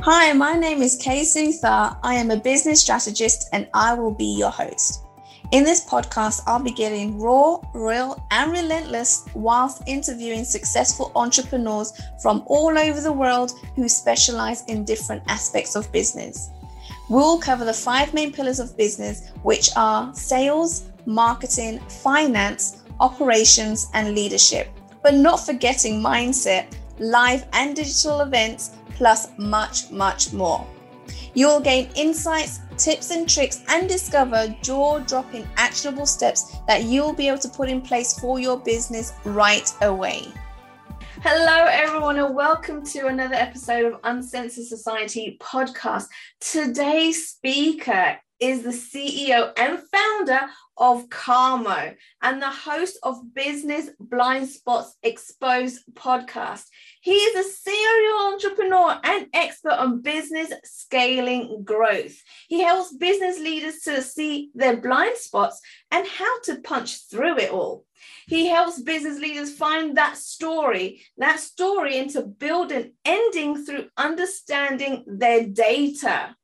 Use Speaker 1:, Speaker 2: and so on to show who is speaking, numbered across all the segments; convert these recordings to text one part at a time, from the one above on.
Speaker 1: Hi, my name is Kay Sutha. I am a business strategist and I will be your host. In this podcast, I'll be getting raw, real, and relentless whilst interviewing successful entrepreneurs from all over the world who specialize in different aspects of business. We'll cover the five main pillars of business, which are sales, marketing, finance, operations, and leadership, but not forgetting mindset, live and digital events, plus much, much more. You will gain insights, tips, and tricks and discover jaw dropping actionable steps that you'll be able to put in place for your business right away. Hello, everyone, and welcome to another episode of Uncensored Society podcast. Today's speaker is the CEO and founder of CAARMO and the host of Business Blind Spots Exposed podcast. He is a serial entrepreneur and expert on business scaling growth. He helps business leaders to see their blind spots and how to punch through it all. He helps business leaders find that story, that story into building an ending through understanding their data.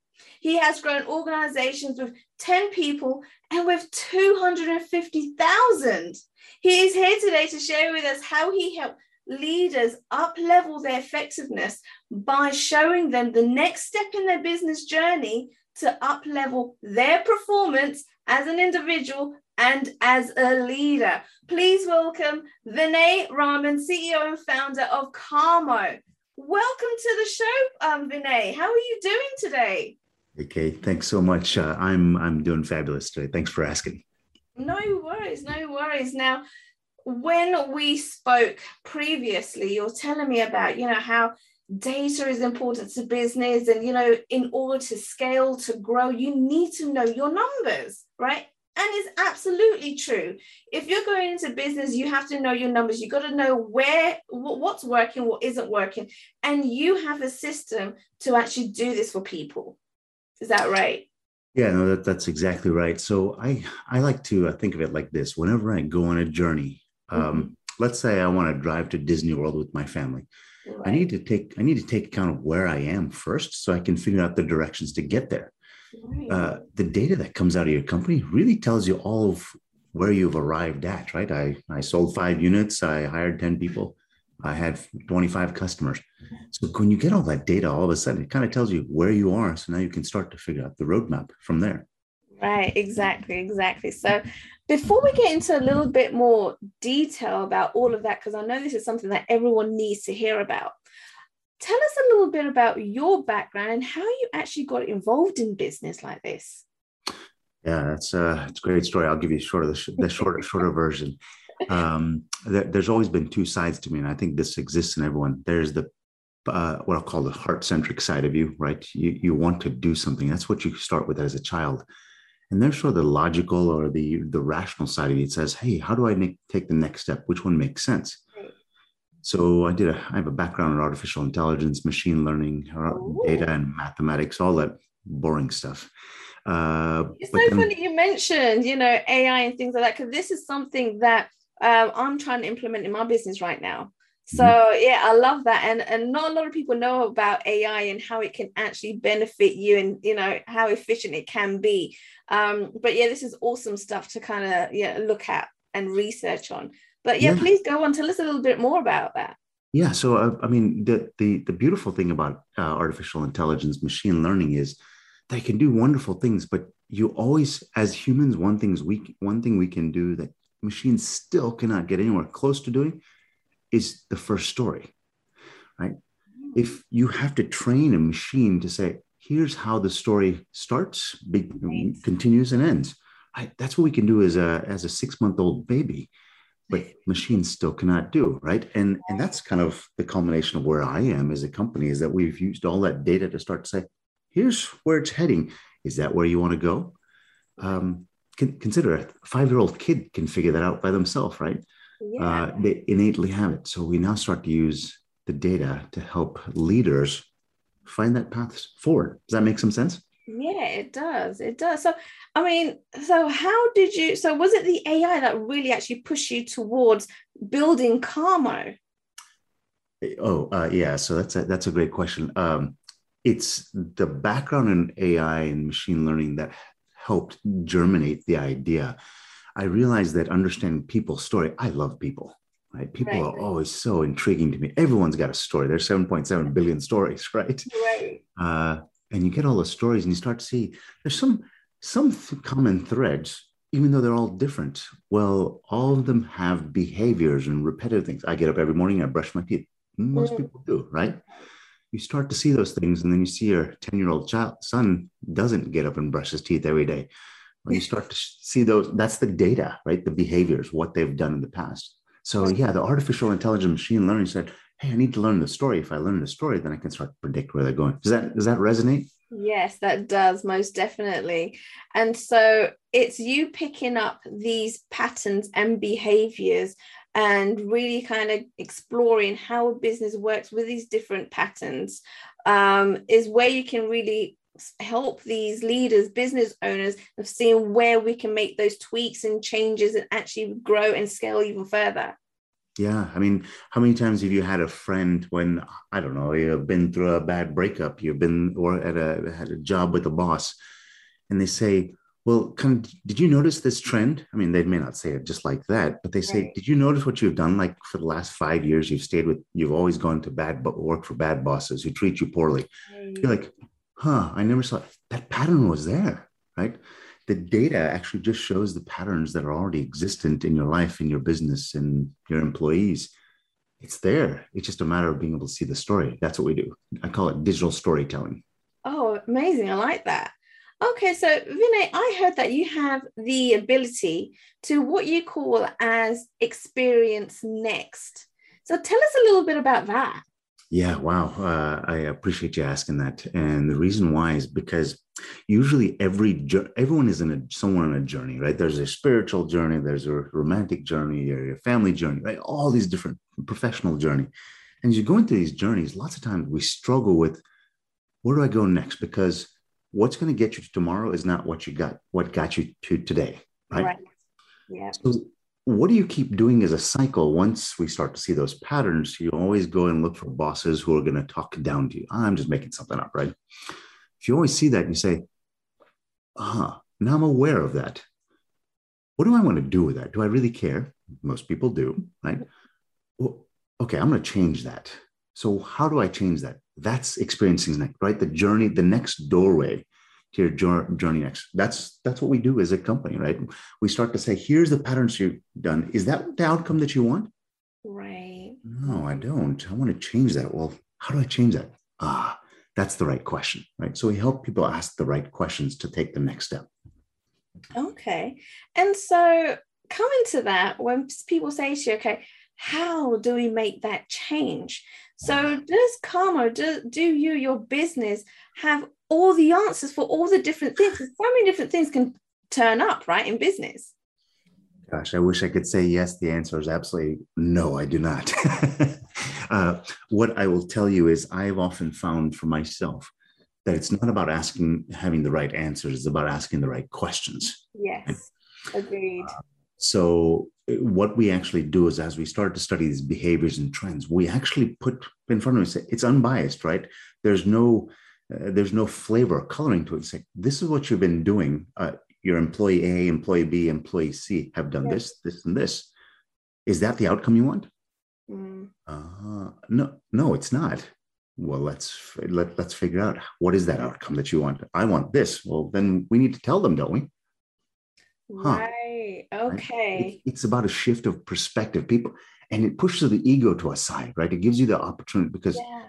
Speaker 1: He has grown organizations with 10 people and with 250,000. He is here today to share with us how he helped leaders up level their effectiveness by showing them the next step in their business journey to up level their performance as an individual and as a leader. Please welcome Vinay Raman, CEO and founder of CAARMO. Welcome to the show, um, Vinay. How are you doing today?
Speaker 2: Okay, thanks so much. Uh, I'm I'm doing fabulous today. Thanks for asking.
Speaker 1: No worries, no worries. Now, when we spoke previously, you're telling me about you know how data is important to business, and you know in order to scale to grow, you need to know your numbers, right? And it's absolutely true. If you're going into business, you have to know your numbers. You got to know where what's working, what isn't working, and you have a system to actually do this for people is that right?
Speaker 2: Yeah, no, that, that's exactly right. So I I like to uh, think of it like this: whenever I go on a journey, um, mm-hmm. let's say I want to drive to Disney World with my family, right. I need to take I need to take account of where I am first, so I can figure out the directions to get there. Right. Uh, the data that comes out of your company really tells you all of where you've arrived at. Right? I I sold five units. I hired ten people. I had 25 customers. So when you get all that data, all of a sudden it kind of tells you where you are. So now you can start to figure out the roadmap from there.
Speaker 1: Right, exactly, exactly. So before we get into a little bit more detail about all of that, because I know this is something that everyone needs to hear about, tell us a little bit about your background and how you actually got involved in business like this.
Speaker 2: Yeah, that's a, it's a great story. I'll give you short of the, the shorter shorter version um, there, there's always been two sides to me, and I think this exists in everyone. There's the uh, what I'll call the heart centric side of you, right? You you want to do something. That's what you start with as a child, and there's sort of the logical or the the rational side of you. It says, "Hey, how do I make, take the next step? Which one makes sense?" So I did a I have a background in artificial intelligence, machine learning, uh, Ooh. data, and mathematics, all that boring stuff.
Speaker 1: Uh, it's so then, funny you mentioned, you know, AI and things like that, because this is something that um, I'm trying to implement in my business right now. So mm-hmm. yeah, I love that, and and not a lot of people know about AI and how it can actually benefit you, and you know how efficient it can be. Um, but yeah, this is awesome stuff to kind of yeah look at and research on. But yeah, yeah, please go on. Tell us a little bit more about that.
Speaker 2: Yeah, so uh, I mean, the the the beautiful thing about uh, artificial intelligence, machine learning is they can do wonderful things, but you always, as humans, one things we one thing we can do that machines still cannot get anywhere close to doing is the first story, right? If you have to train a machine to say, here's how the story starts, continues, and ends, right? That's what we can do as a, as a six month old baby, but machines still cannot do, right? And, and that's kind of the culmination of where I am as a company is that we've used all that data to start to say, here's where it's heading. Is that where you want to go? Um, consider a five year old kid can figure that out by themselves, right? Yeah. Uh, they innately have it. So we now start to use the data to help leaders find that path forward. Does that make some sense?
Speaker 1: Yeah, it does. It does. So, I mean, so how did you? So, was it the AI that really actually pushed you towards building CAARMO?
Speaker 2: Oh, uh, yeah. So that's a that's a great question. Um, it's the background in AI and machine learning that helped germinate the idea. I realized that understanding people's story, I love people, right? People right. are always so intriguing to me. Everyone's got a story. There's 7.7 billion stories, right?
Speaker 1: Right.
Speaker 2: Uh, and you get all the stories and you start to see there's some some th- common threads even though they're all different well all of them have behaviors and repetitive things i get up every morning and i brush my teeth most mm. people do right you start to see those things and then you see your 10 year old child son doesn't get up and brush his teeth every day when you start to see those that's the data right? The behaviors what they've done in the past. So yeah the artificial intelligence machine learning said hey i need to learn the story. If i learn the story then i can start to predict where they're going. Does that does that resonate?
Speaker 1: Yes that does most definitely. And so it's you picking up these patterns and behaviors and really kind of exploring how a business works with these different patterns um, is where you can really help these leaders, business owners, of seeing where we can make those tweaks and changes and actually grow and scale even further.
Speaker 2: Yeah, I mean, how many times have you had a friend when I don't know you've been through a bad breakup, you've been or at a had a job with a boss, and they say, well, kind of, did you notice this trend? I mean, they may not say it just like that, but they say, right. did you notice what you've done? Like for the last five years, you've stayed with, you've always gone to bad, but work for bad bosses who treat you poorly. Right. You're like, huh, I never saw that pattern was there, right? The data actually just shows the patterns that are already existent in your life, in your business, and your employees. It's there. It's just a matter of being able to see the story. That's what we do. I call it digital storytelling.
Speaker 1: Oh, amazing. I like that. Okay, so Vinay, I heard that you have the ability to what you call as experience next. So tell us a little bit about that.
Speaker 2: Yeah, wow. Uh, I appreciate you asking that. And the reason why is because usually every everyone is in a somewhere on a journey, right? There's a spiritual journey, there's a romantic journey, a family journey, right? All these different professional journey. And as you're going through these journeys, lots of times we struggle with where do I go next? Because what's going to get you to tomorrow is not what you got, what got you to today, right? right.
Speaker 1: Yeah.
Speaker 2: So what do you keep doing as a cycle once we start to see those patterns? You always go and look for bosses who are going to talk down to you. I'm just making something up right? If you always see that you say ah now i'm aware of that. What do i want to do with that? Do i really care? Most people do right? Well, okay i'm going to change that. So how do i change that? That's experiencing right? The journey, the next doorway to your journey next. That's that's what we do as a company, right? We start to say, here's the patterns you've done. Is that the outcome that you want?
Speaker 1: Right.
Speaker 2: No, I don't. I want to change that. Well, how do I change that? Ah, that's the right question, right? So we help people ask the right questions to take the next step.
Speaker 1: Okay. And so coming to that, when people say to you, okay, how do we make that change? So does CAARMO, do, do you, your business, have all the answers for all the different things? so many different things can turn up, right, in business.
Speaker 2: Gosh, I wish I could say yes. The answer is absolutely no, I do not. uh, what I will tell you is I've often found for myself that it's not about asking, having the right answers, it's about asking the right questions.
Speaker 1: Yes, agreed. Uh,
Speaker 2: so what we actually do is as we start to study these behaviors and trends we actually put in front of us it's unbiased right there's no uh, there's no flavor or coloring to it it's like this is what you've been doing uh, your employee a employee b employee c have done yes. this this and this is that the outcome you want mm. uh, no no it's not well let's let, let's figure out what is that outcome that you want i want this well then we need to tell them don't we
Speaker 1: huh. right Okay.
Speaker 2: Right? It's about a shift of perspective. People, and it pushes the ego to a side, right? It gives you the opportunity because yeah.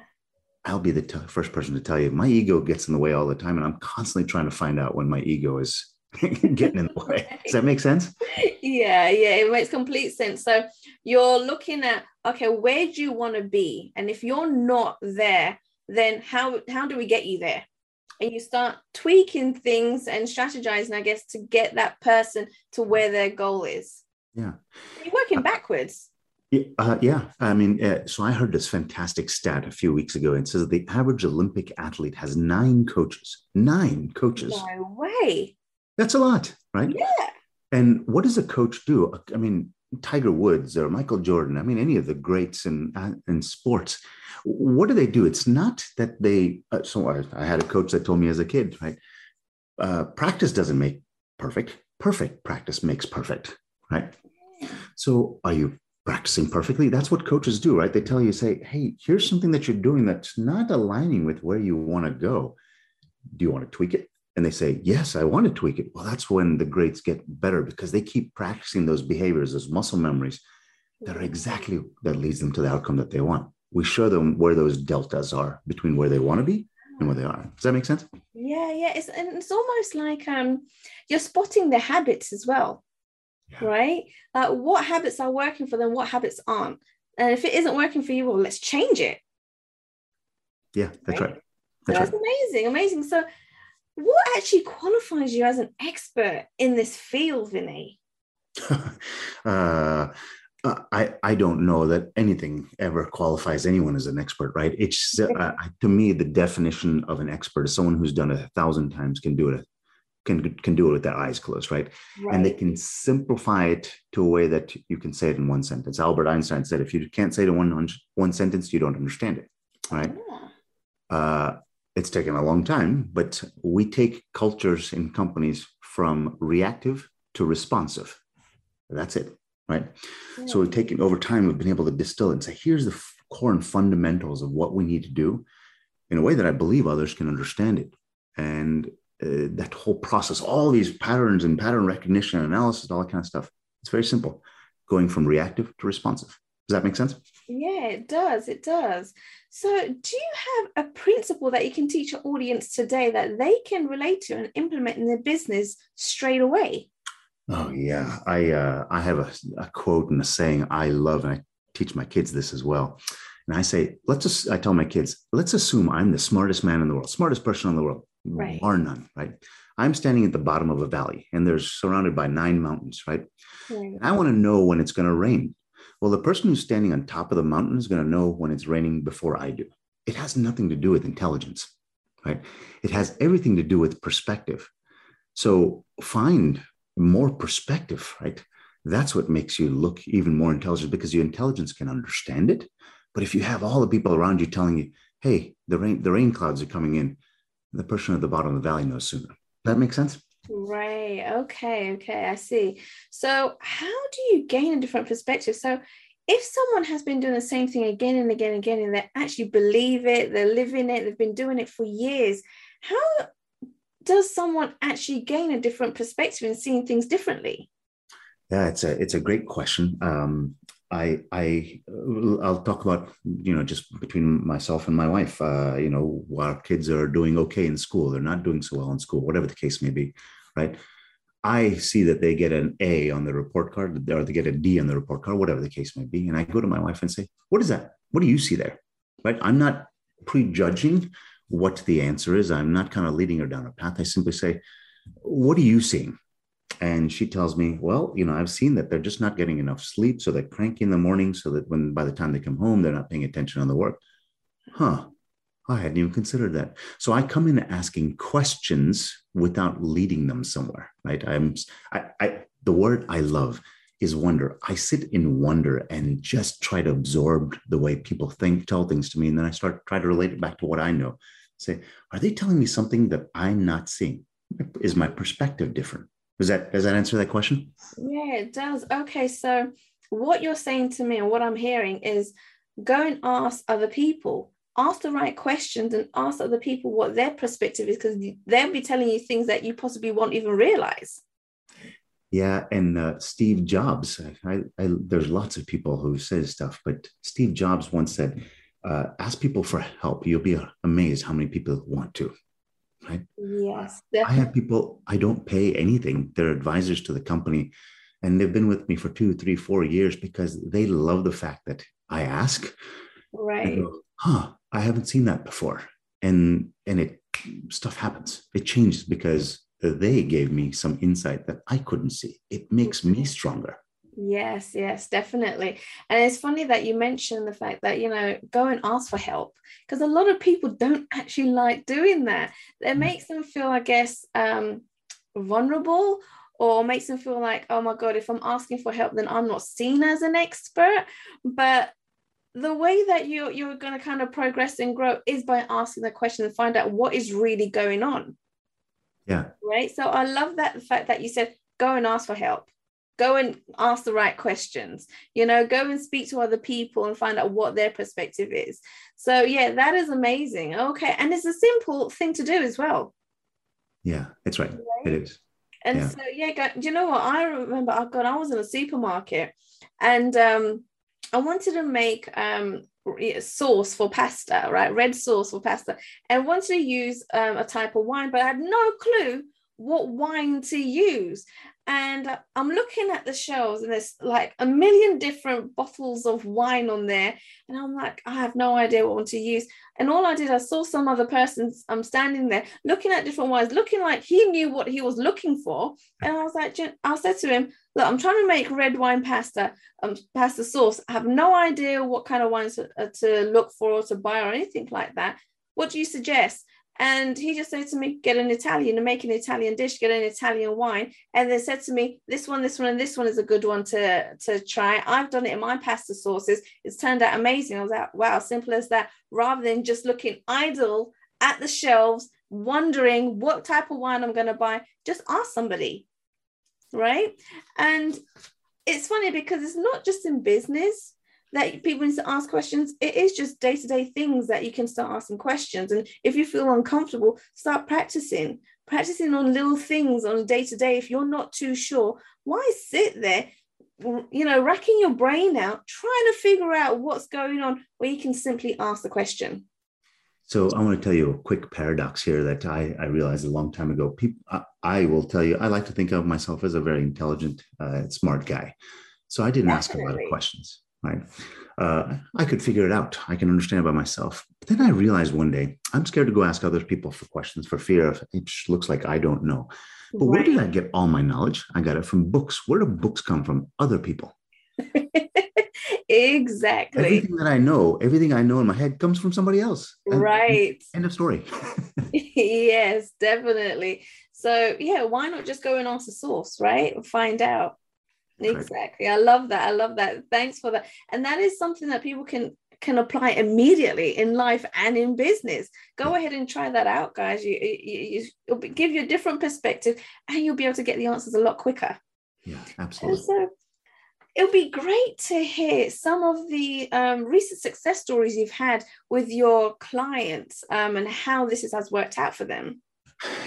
Speaker 2: I'll be the t- first person to tell you my ego gets in the way all the time. And I'm constantly trying to find out when my ego is getting in the way. Does that make sense?
Speaker 1: Yeah, yeah, it makes complete sense. So you're looking at okay, where do you want to be? And if you're not there, then how how do we get you there? and you start tweaking things and strategizing, I guess, to get that person to where their goal is.
Speaker 2: Yeah.
Speaker 1: You're working uh, backwards.
Speaker 2: Uh, yeah, I mean, uh, so I heard this fantastic stat a few weeks ago. It says that the average Olympic athlete has nine coaches. Nine coaches.
Speaker 1: No way.
Speaker 2: That's a lot, right?
Speaker 1: Yeah.
Speaker 2: And what does a coach do? I mean, Tiger Woods or Michael Jordan, I mean, any of the greats in, in sports, what do they do? It's not that they, uh, so I, I, had a coach that told me as a kid, right? Uh, practice doesn't make perfect, perfect practice makes perfect, right? So are you practicing perfectly? That's what coaches do, right? They tell you, say, hey, here's something that you're doing that's not aligning with where you want to go. Do you want to tweak it? and they say, Yes, I want to tweak it. Well, that's when the greats get better because they keep practicing those behaviors, those muscle memories that are exactly that leads them to the outcome that they want. We show them where those deltas are between where they want to be and where they are. Does that make sense?
Speaker 1: Yeah, yeah. It's and it's almost like um you're spotting the habits as well. Yeah. Right? Uh, what habits are working for them, what habits aren't. And if it isn't working for you, well, let's change it.
Speaker 2: Yeah, that's right. right.
Speaker 1: That's, that's right. amazing, amazing. So what actually qualifies you as an expert in this field, Vinny?
Speaker 2: uh, I I don't know that anything ever qualifies anyone as an expert, right? It's uh, to me the definition of an expert is someone who's done it a thousand times can do it can can do it with their eyes closed, right? right? And they can simplify it to a way that you can say it in one sentence. Albert Einstein said, "If you can't say it in one one sentence, you don't understand it." Right? Yeah. Uh, it's taken a long time, but we take cultures in companies from reactive to responsive. That's it, right? Yeah. So we've taken over time, we've been able to distill it and say, here's the core and fundamentals of what we need to do in a way that I believe others can understand it. And uh, that whole process, all these patterns and pattern recognition, and analysis, all that kind of stuff, it's very simple going from reactive to responsive. Does that make sense?
Speaker 1: Yeah, it does. It does. So, do you have a principle that you can teach your audience today that they can relate to and implement in their business straight away?
Speaker 2: Oh yeah, I uh, I have a, a quote and a saying I love, and I teach my kids this as well. And I say, let's just I tell my kids, let's assume I'm the smartest man in the world, smartest person in the world, right. bar none, right? I'm standing at the bottom of a valley, and there's surrounded by nine mountains, right? right. I want to know when it's going to rain. Well, the person who's standing on top of the mountain is going to know when it's raining before I do. It has nothing to do with intelligence, right? It has everything to do with perspective. So find more perspective, right? That's what makes you look even more intelligent because your intelligence can understand it. But if you have all the people around you telling you, hey, the rain, the rain clouds are coming in, the person at the bottom of the valley knows sooner. That makes sense?
Speaker 1: Right. Okay. Okay. I see. So, how do you gain a different perspective? So, if someone has been doing the same thing again and again and again, and they actually believe it, they're living it, they've been doing it for years, how does someone actually gain a different perspective and seeing things differently?
Speaker 2: Yeah, it's a it's a great question. Um, I I I'll talk about you know just between myself and my wife. Uh, you know, our kids are doing okay in school. They're not doing so well in school, whatever the case may be, right? I see that they get an A on the report card, or they get a D on the report card, whatever the case may be, and I go to my wife and say, "What is that? What do you see there?" Right? I'm not prejudging what the answer is. I'm not kind of leading her down a path. I simply say, "What are you seeing?" And she tells me well you know i've seen that they're just not getting enough sleep so they're cranky in the morning so that when by the time they come home they're not paying attention on the work. Huh. I hadn't even considered that. So i come in asking questions without leading them somewhere right? I'm i, I the word i love is wonder. I sit in wonder and just try to absorb the way people think tell things to me and then i start try to relate it back to what i know. Say are they telling me something that i'm not seeing? Is my perspective different does that does that answer that question?
Speaker 1: Yeah, it does. Okay, so what you're saying to me and what I'm hearing is go and ask other people. Ask the right questions and ask other people what their perspective is because they'll be telling you things that you possibly won't even realize.
Speaker 2: Yeah, and uh, Steve Jobs. I, I, there's lots of people who say stuff, but Steve Jobs once said, uh, "Ask people for help. You'll be amazed how many people want to." Right?
Speaker 1: Yes.
Speaker 2: Definitely. I have people, I don't pay anything. They're advisors to the company. And they've been with me for two, three, four years because they love the fact that I ask.
Speaker 1: Right.
Speaker 2: Go, huh, I haven't seen that before. And and it stuff happens. It changes because they gave me some insight that I couldn't see. It makes me mm-hmm. stronger.
Speaker 1: Yes, yes, definitely. And it's funny that you mentioned the fact that, you know, go and ask for help because a lot of people don't actually like doing that. It mm. makes them feel, I guess, um, vulnerable or makes them feel like, oh my God, if I'm asking for help, then I'm not seen as an expert. But the way that you you're going to kind of progress and grow is by asking the question and find out what is really going on.
Speaker 2: Yeah.
Speaker 1: Right. So I love that the fact that you said go and ask for help. Go and ask the right questions. You know, go and speak to other people and find out what their perspective is. So yeah, that is amazing. Okay, and it's a simple thing to do as well.
Speaker 2: Yeah, it's right. right? It is.
Speaker 1: And yeah. so yeah, do you know what? I remember. Oh God, I was in a supermarket, and um, I wanted to make um sauce for pasta, right? Red sauce for pasta, and wanted to use um, a type of wine, but I had no clue what wine to use and I'm looking at the shelves and there's like a million different bottles of wine on there. And I'm like, I have no idea what one to use. And all I did, I saw some other person I'm um, standing there looking at different wines, looking like he knew what he was looking for. And I was like, I said to him, look, I'm trying to make red wine pasta, um, pasta sauce. I have no idea what kind of wines to, uh, to look for or to buy or anything like that. What do you suggest? And he just said to me, get an Italian and make an Italian dish, get an Italian wine. And they said to me, this one, this one, and this one is a good one to, to try. I've done it in my pasta sauces. It's turned out amazing. I was like, wow, simple as that. Rather than just looking idle at the shelves, wondering what type of wine I'm going to buy, just ask somebody. Right. And it's funny because it's not just in business that people need to ask questions. It is just day to day things that you can start asking questions. And if you feel uncomfortable, start practicing, practicing on little things on a day to day. If you're not too sure, why sit there, you know, racking your brain out, trying to figure out what's going on where you can simply ask the question?
Speaker 2: So I want to tell you a quick paradox here that I, I realized a long time ago. People, I, I, will tell you, I like to think of myself as a very intelligent, uh, smart guy. So I didn't Definitely. ask a lot of questions right? Uh, I could figure it out. I can understand by myself. But then I realized one day I'm scared to go ask other people for questions for fear of it looks like I don't know. But right. where did I get all my knowledge? I got it from books. Where do books come from? Other people.
Speaker 1: exactly.
Speaker 2: Everything that I know, everything I know in my head comes from somebody else.
Speaker 1: Right.
Speaker 2: End of story.
Speaker 1: yes, definitely. So yeah, why not just go and ask the source, right? Find out. Exactly. I love that. I love that. Thanks for that. And that is something that people can can apply immediately in life and in business. Go ahead and try that out, guys. You, you, will give you a different perspective, and you'll be able to get the answers a lot quicker.
Speaker 2: Yeah, absolutely. And so
Speaker 1: it would be great to hear some of the um, recent success stories you've had with your clients um, and how this has worked out for them.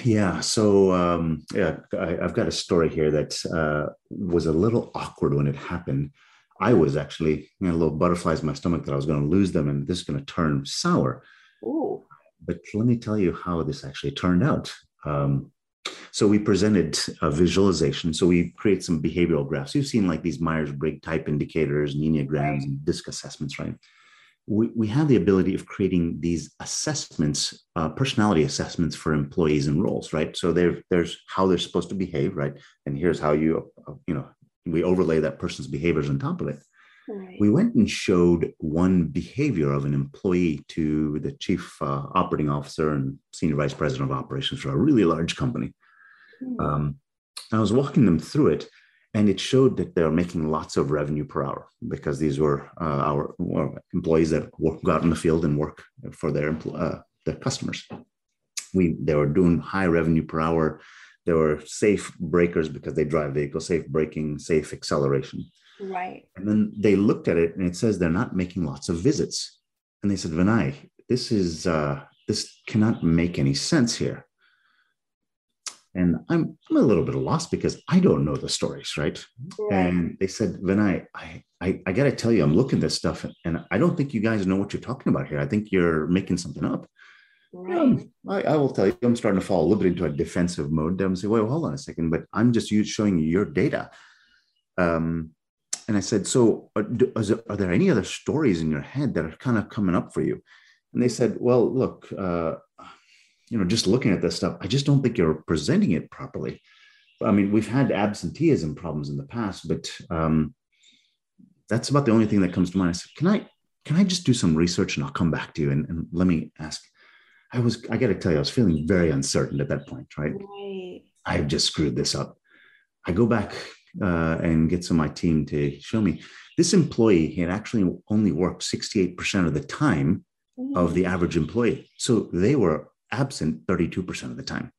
Speaker 2: Yeah. So um, yeah, I, have got a story here that uh, was a little awkward when it happened. I was actually you know, a little butterflies in my stomach that I was going to lose them and this is going to turn sour.
Speaker 1: Ooh.
Speaker 2: But let me tell you how this actually turned out. Um, so we presented a visualization. So we create some behavioral graphs. You've seen like these Myers-Briggs type indicators, and enneagrams, and DISC assessments, right? We, we have the ability of creating these assessments, uh, personality assessments for employees and roles, right? So there, there's how they're supposed to behave, right? And here's how you, uh, you know, we overlay that person's behaviors on top of it. Right. We went and showed one behavior of an employee to the chief uh, operating officer and senior vice president of operations for a really large company. Mm-hmm. Um, I was walking them through it, and it showed that they're making lots of revenue per hour because these were uh, our employees that work, go out in the field and work for their uh, their customers. We they were doing high revenue per hour. They were safe breakers because they drive vehicles, safe braking, safe acceleration.
Speaker 1: Right.
Speaker 2: And then they looked at it and it says they're not making lots of visits. And they said, Vinay, this is uh, this cannot make any sense here and I'm, I'm a little bit lost because I don't know the stories, right? And they said, Vinay, I, I, I got to tell you, I'm looking this stuff and I don't think you guys know what you're talking about here. I think you're making something up. Right. Um, I, I, will tell you, I'm starting to fall a little bit into a defensive mode. I'm say, wait, hold on a second, but I'm just showing you your data. Um, and I said, so are, uh, are, there any other stories in your head that are kind of coming up for you? And they said, well, look, uh, you know, just looking at this stuff, I just don't think you're presenting it properly. I mean, we've had absenteeism problems in the past, but um, that's about the only thing that comes to mind. I said, can I can I just do some research and I'll come back to you and, and let me ask. I was I got to tell you, I was feeling very uncertain at that point, right?
Speaker 1: Right.
Speaker 2: I've just screwed this up. I go back uh, and get some of my team to show me this employee had actually only worked 68% of the time mm-hmm. of the mm. average employee. So they were absent 32% of the time.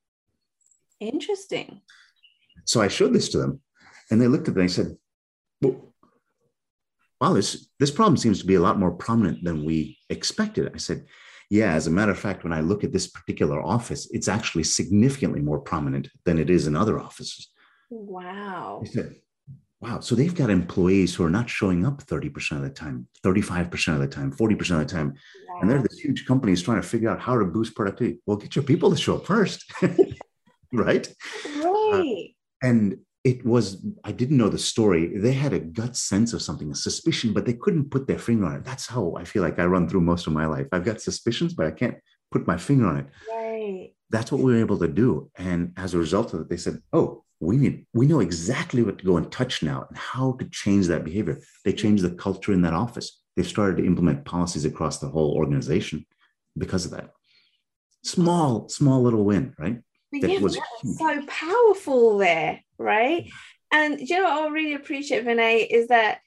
Speaker 1: Interesting.
Speaker 2: So I showed this to them and they looked at it and they said, well, wow, this, this problem seems to be a lot more prominent than we expected. I said, yeah, as a matter of fact, when I look at this particular office, it's actually significantly more prominent than it is in other offices.
Speaker 1: Wow.
Speaker 2: Said, wow. So they've got employees who are not showing up 30% of the time, 35% of the time, 40% of the time. Wow. And they're this huge companies trying to figure out how to boost productivity. Well, get your people to show up first. right?
Speaker 1: Right.
Speaker 2: Uh, and it was, I didn't know the story. They had a gut sense of something, a suspicion, but they couldn't put their finger on it. That's how I feel like I run through most of my life. I've got suspicions, but I can't put my finger on it.
Speaker 1: Right.
Speaker 2: That's what we were able to do. And as a result of it, they said, oh, we need, we know exactly what to go and touch now and how to change that behavior. They changed the culture in that office. They've started to implement policies across the whole organization because of that. Small, small little win, right?
Speaker 1: That yeah, was so powerful there, right? And you know what I really appreciate, Vinay, is that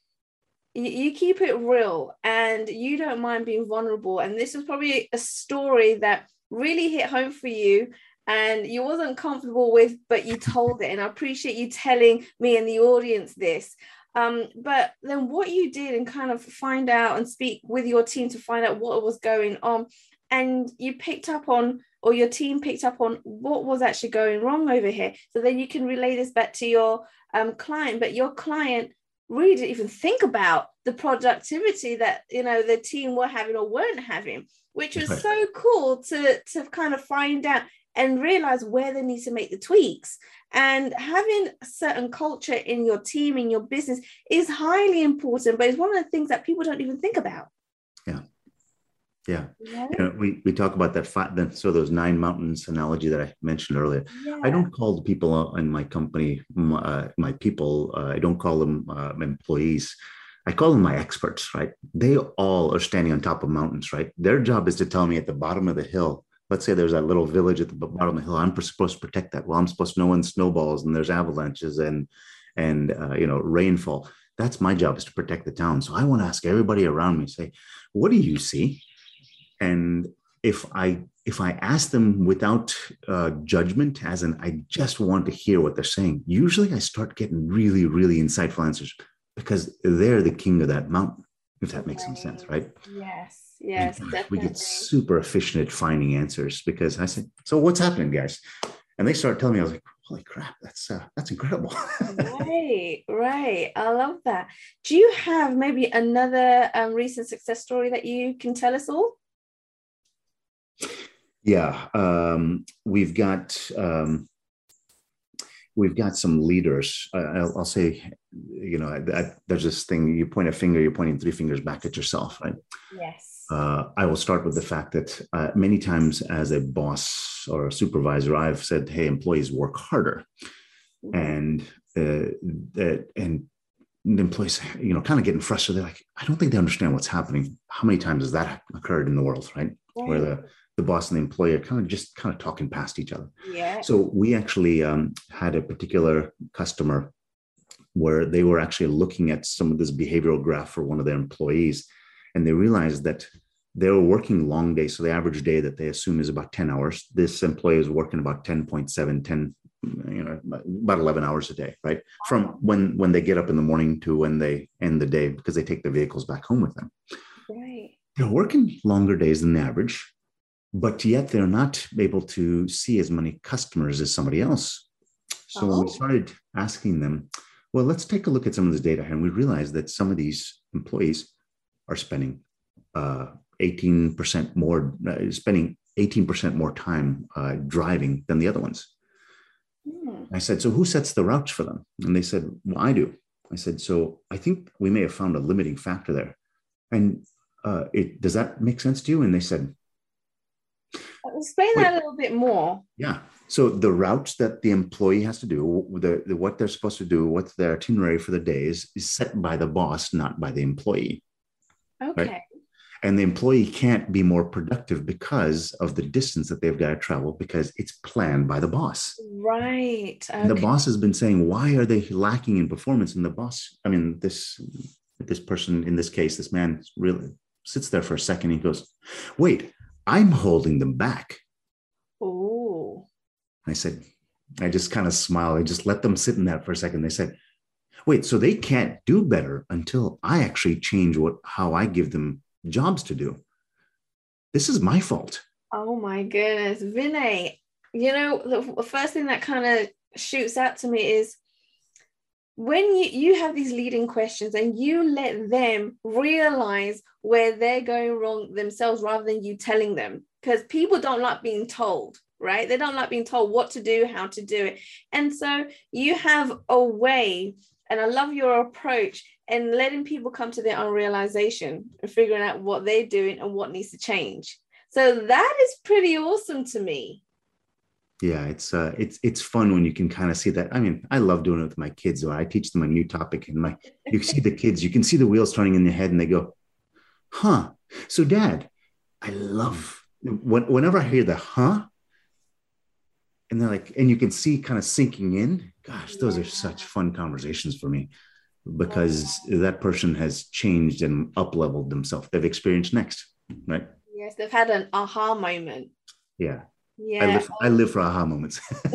Speaker 1: you keep it real and you don't mind being vulnerable. And this is probably a story that really hit home for you and you wasn't comfortable with, but you told it. And I appreciate you telling me and the audience this. Um, but then what you did and kind of find out and speak with your team to find out what was going on. And you picked up on or your team picked up on what was actually going wrong over here. So then you can relay this back to your um, client, but your client really didn't even think about the productivity that you know the team were having or weren't having, which was so cool to to kind of find out and realize where they need to make the tweaks. And having a certain culture in your team, in your business, is highly important, but it's one of the things that people don't even think about.
Speaker 2: Yeah. Yeah. yeah. You know, we, we talk about that five, then so those nine mountains analogy that I mentioned earlier. Yeah. I don't call the people in my company my, uh, my people. Uh, I don't call them uh, employees. I call them my experts. Right? They all are standing on top of mountains. Right? Their job is to tell me at the bottom of the hill. Let's say there's that little village at the bottom of the hill. I'm supposed to protect that. Well, I'm supposed to know when snowballs and there's avalanches and and uh, you know rainfall. That's my job is to protect the town. So I want to ask everybody around me, say, what do you see? and if i if i ask them without uh, judgment as in i just want to hear what they're saying usually i start getting really really insightful answers because they're the king of that mountain if that makes right. some sense right
Speaker 1: yes yes
Speaker 2: we get super efficient at finding answers because i said, so what's happening guys and they start telling me i was like holy crap that's uh, that's incredible
Speaker 1: right right i love that do you have maybe another um, recent success story that you can tell us all
Speaker 2: yeah, um, we've got um, we've got some leaders. I'll, I'll say, you know, I, there's this thing: you point a finger, you're pointing three fingers back at yourself, right?
Speaker 1: Yes.
Speaker 2: Uh, I will start with the fact that uh, many times, as a boss or a supervisor, I've said, "Hey, employees, work harder," and uh, that and the employees, you know, kind of getting frustrated. They're like, "I don't think they understand what's happening." How many times has that occurred in the world, right? Where the the boss and the employer kind of just kind of talking past each other.
Speaker 1: Yeah.
Speaker 2: So we actually um, had a particular customer where they were actually looking at some of this behavioral graph for one of their employees, and they realized that they were working long days. So the average day that they assume is about 10 hours. This employee is working about 10.7, 10, you know, about 11 hours a day, right? From when when they get up in the morning to when they end the day because they take the vehicles back home with them.
Speaker 1: Right.
Speaker 2: They're working longer days than the average but yet they're not able to see as many customers as somebody else. So we oh. started asking them, well, let's take a look at some of this data, and we realized that some of these employees are spending uh, 18% more, uh, spending 18% more time uh, driving than the other ones. Mm. I said, so who sets the routes for them? And they said, well, I do. I said, so I think we may have found a limiting factor there. And uh, it, does that make sense to you? And they said,
Speaker 1: Explain that a little bit more.
Speaker 2: Yeah. So the routes that the employee has to do, the, the, what they're supposed to do, what's their itinerary for the day is, is set by the boss, not by the employee.
Speaker 1: Okay. Right?
Speaker 2: and the employee can't be more productive because of the distance that they've got to travel because it's planned by the boss.
Speaker 1: Right
Speaker 2: okay. the boss has been saying why are they lacking in performance? And the boss i mean this this person in this case this man really sits there for a second. He goes wait i'm holding them back.
Speaker 1: Oh
Speaker 2: i said i just kind of smiled. I just let them sit in that for a second. They said wait so they can't do better until i actually change what how i give them jobs to do. This is my fault.
Speaker 1: Oh my goodness. Vinay, you know, the first thing that kind of shoots out to me is when you, you have these leading questions and you let them realize where they're going wrong themselves rather than you telling them because people don't like being told right they don't like being told what to do how to do it and so you have a way and i love your approach and letting people come to their own realization and figuring out what they're doing and what needs to change. So that is pretty awesome to me.
Speaker 2: Yeah, it's uh, it's it's fun when you can kind of see that. I mean, I love doing it with my kids. Or I teach them a new topic, and my you see the kids, you can see the wheels turning in their head, and they go, "Huh." So, Dad, I love when, whenever I hear the "huh," and they're like, and you can see kind of sinking in. Gosh, those yeah. are such fun conversations for me because that person has changed and up leveled themselves. They've experienced next, right?
Speaker 1: Yes, they've had an aha moment.
Speaker 2: Yeah. Yeah. I live, I live for aha moments.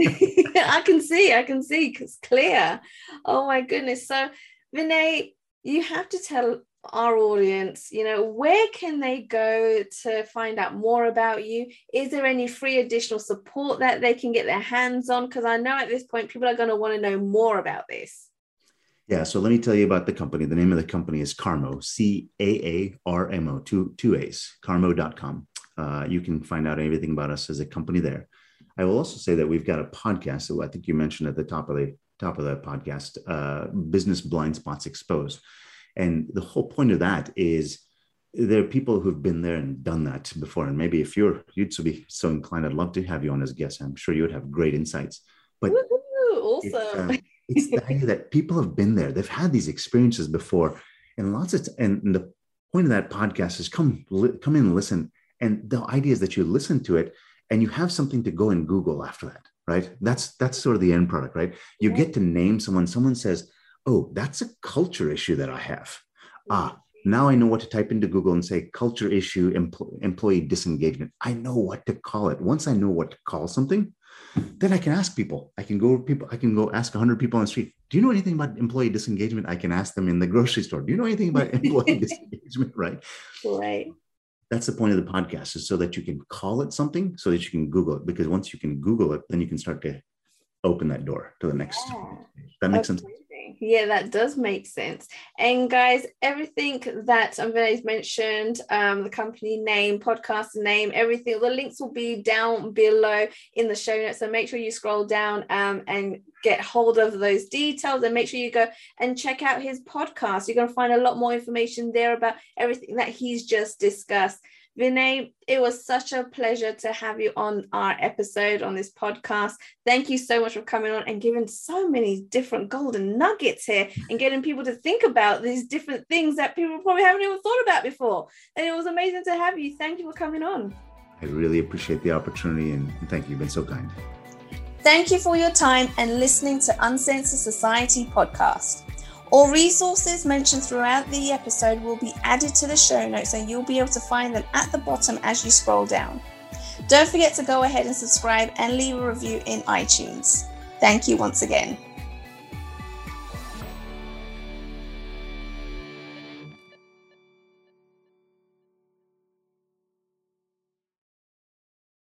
Speaker 1: I can see, I can see it's clear. Oh my goodness. So, Vinay, you have to tell our audience, you know, where can they go to find out more about you? Is there any free additional support that they can get their hands on? Because I know at this point people are going to want to know more about this.
Speaker 2: Yeah, so let me tell you about the company. The name of the company is CAARMO C A A R M O, two, two A's, caarmo.com. Uh, you can find out everything about us as a company there. I will also say that we've got a podcast. So I think you mentioned at the top of the top of the podcast, uh, Business Blind Spots Exposed. And the whole point of that is there are people who've been there and done that before. And maybe if you're you'd be so inclined, I'd love to have you on as a guest. I'm sure you would have great insights. But
Speaker 1: Woo-hoo, awesome.
Speaker 2: Uh, it's the idea that people have been there they've had these experiences before and lots of and the point of that podcast is come li- come in and listen and the idea is that you listen to it and you have something to go and google after that right that's that's sort of the end product right you get to name someone someone says oh that's a culture issue that i have ah now i know what to type into google and say culture issue empl- employee disengagement i know what to call it once i know what to call something then I can ask people. I can go people. I can go ask hundred people on the street. Do you know anything about employee disengagement? I can ask them in the grocery store. Do you know anything about employee disengagement? Right.
Speaker 1: Right.
Speaker 2: That's the point of the podcast is so that you can call it something, so that you can Google it. Because once you can Google it, then you can start to open that door to the next. Yeah. That makes okay. sense.
Speaker 1: Yeah, that does make sense. And guys, everything that Vinay's mentioned, um, the company name, podcast name, everything, the links will be down below in the show notes. So make sure you scroll down um, and get hold of those details and make sure you go and check out his podcast. You're going to find a lot more information there about everything that he's just discussed. Vinay, it was such a pleasure to have you on our episode on this podcast. Thank you so much for coming on and giving so many different golden nuggets here and getting people to think about these different things that people probably haven't even thought about before. And it was amazing to have you. Thank you for coming on.
Speaker 2: I really appreciate the opportunity and thank you. You've been so kind.
Speaker 1: Thank you for your time and listening to Uncensored Society podcast. All resources mentioned throughout the episode will be added to the show notes and you'll be able to find them at the bottom as you scroll down. Don't forget to go ahead and subscribe and leave a review in iTunes. Thank you once again.